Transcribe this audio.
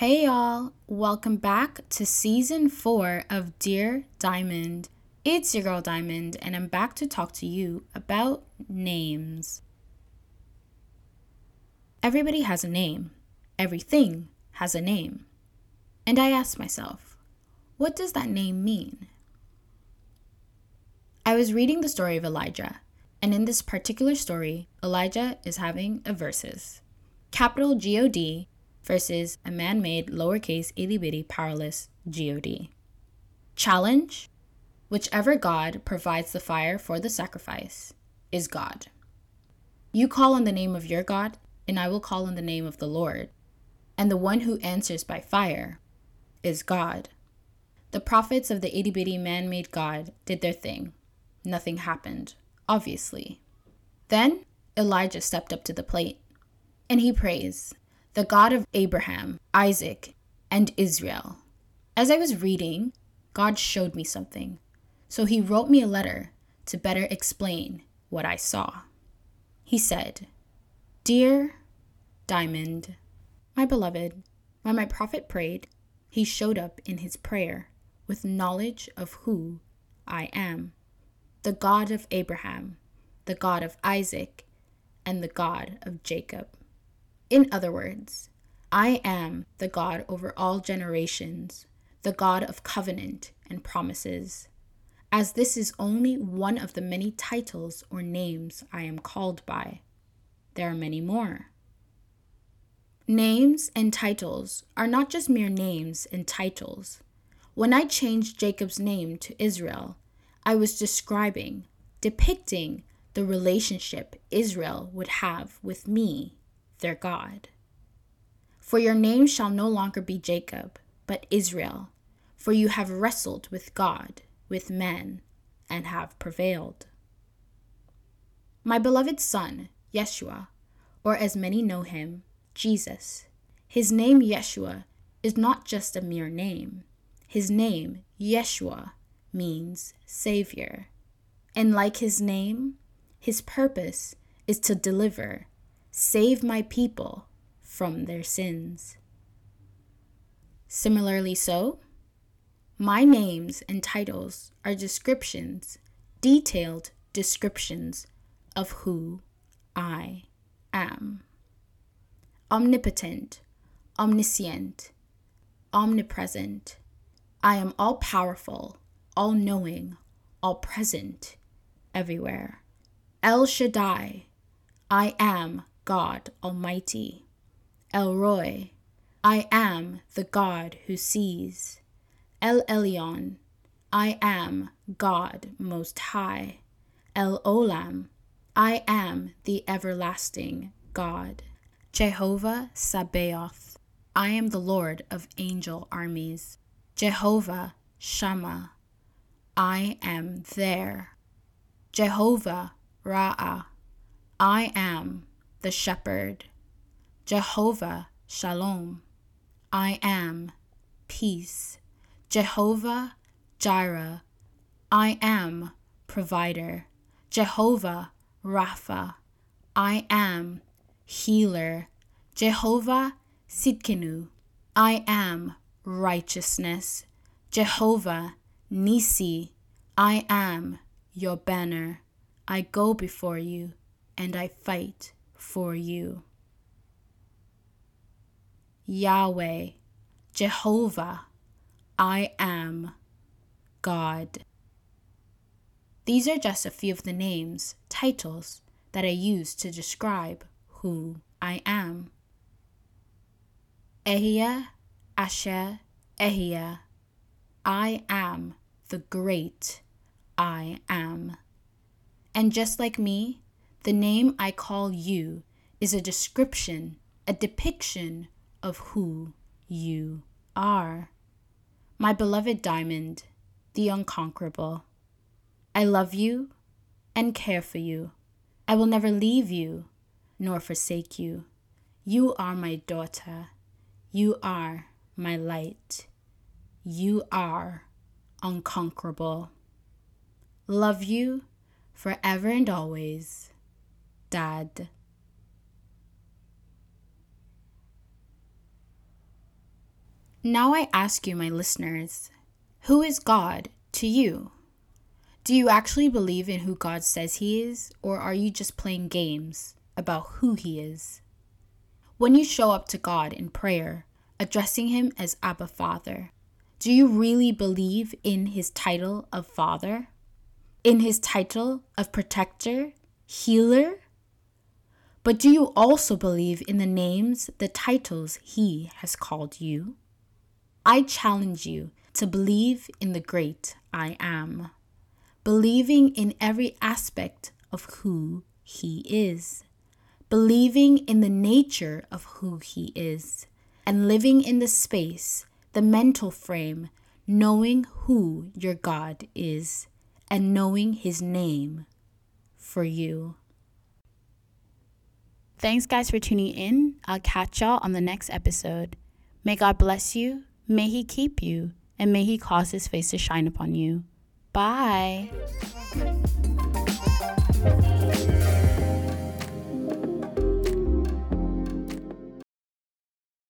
Hey y'all, welcome back to season four of Dear Diamond. It's your girl Diamond, and I'm back to talk to you about names. Everybody has a name, everything has a name. And I asked myself, what does that name mean? I was reading the story of Elijah, and in this particular story, Elijah is having a versus. Capital G O D versus a man made lowercase itty bitty powerless God. Challenge Whichever God provides the fire for the sacrifice is God. You call on the name of your God, and I will call on the name of the Lord. And the one who answers by fire is God. The prophets of the itty bitty man made God did their thing. Nothing happened, obviously. Then Elijah stepped up to the plate, and he prays, the God of Abraham, Isaac, and Israel. As I was reading, God showed me something, so he wrote me a letter to better explain what I saw. He said, Dear Diamond, my beloved, when my prophet prayed, he showed up in his prayer with knowledge of who I am the God of Abraham, the God of Isaac, and the God of Jacob. In other words, I am the God over all generations, the God of covenant and promises. As this is only one of the many titles or names I am called by, there are many more. Names and titles are not just mere names and titles. When I changed Jacob's name to Israel, I was describing, depicting the relationship Israel would have with me their God. For your name shall no longer be Jacob, but Israel, for you have wrestled with God, with men, and have prevailed. My beloved Son, Yeshua, or as many know him, Jesus, his name Yeshua is not just a mere name. His name, Yeshua, means Savior. And like his name, his purpose is to deliver Save my people from their sins. Similarly, so, my names and titles are descriptions, detailed descriptions of who I am. Omnipotent, omniscient, omnipresent. I am all powerful, all knowing, all present, everywhere. El Shaddai, I am God Almighty. El Roi, I am the God who sees. El Elyon, I am God Most High. El Olam, I am the everlasting God. Jehovah Sabaoth, I am the Lord of angel armies. Jehovah Shammah, I am there. Jehovah Ra'ah, I am the shepherd. Jehovah Shalom. I am peace. Jehovah Jireh. I am provider. Jehovah Rapha. I am healer. Jehovah Sidkenu. I am righteousness. Jehovah Nissi. I am your banner. I go before you and I fight for you. Yahweh, Jehovah, I am God. These are just a few of the names, titles that I use to describe who I am. Ehyeh, Asher, Ehyeh. I am the great I am. And just like me, the name I call you is a description, a depiction of who you are. My beloved diamond, the unconquerable. I love you and care for you. I will never leave you nor forsake you. You are my daughter. You are my light. You are unconquerable. Love you forever and always. Dad. Now I ask you, my listeners, who is God to you? Do you actually believe in who God says He is, or are you just playing games about who He is? When you show up to God in prayer, addressing Him as Abba Father, do you really believe in His title of Father? In His title of Protector, Healer? But do you also believe in the names, the titles He has called you? I challenge you to believe in the great I am, believing in every aspect of who He is, believing in the nature of who He is, and living in the space, the mental frame, knowing who your God is and knowing His name for you. Thanks, guys, for tuning in. I'll catch y'all on the next episode. May God bless you May he keep you, and may he cause his face to shine upon you. Bye.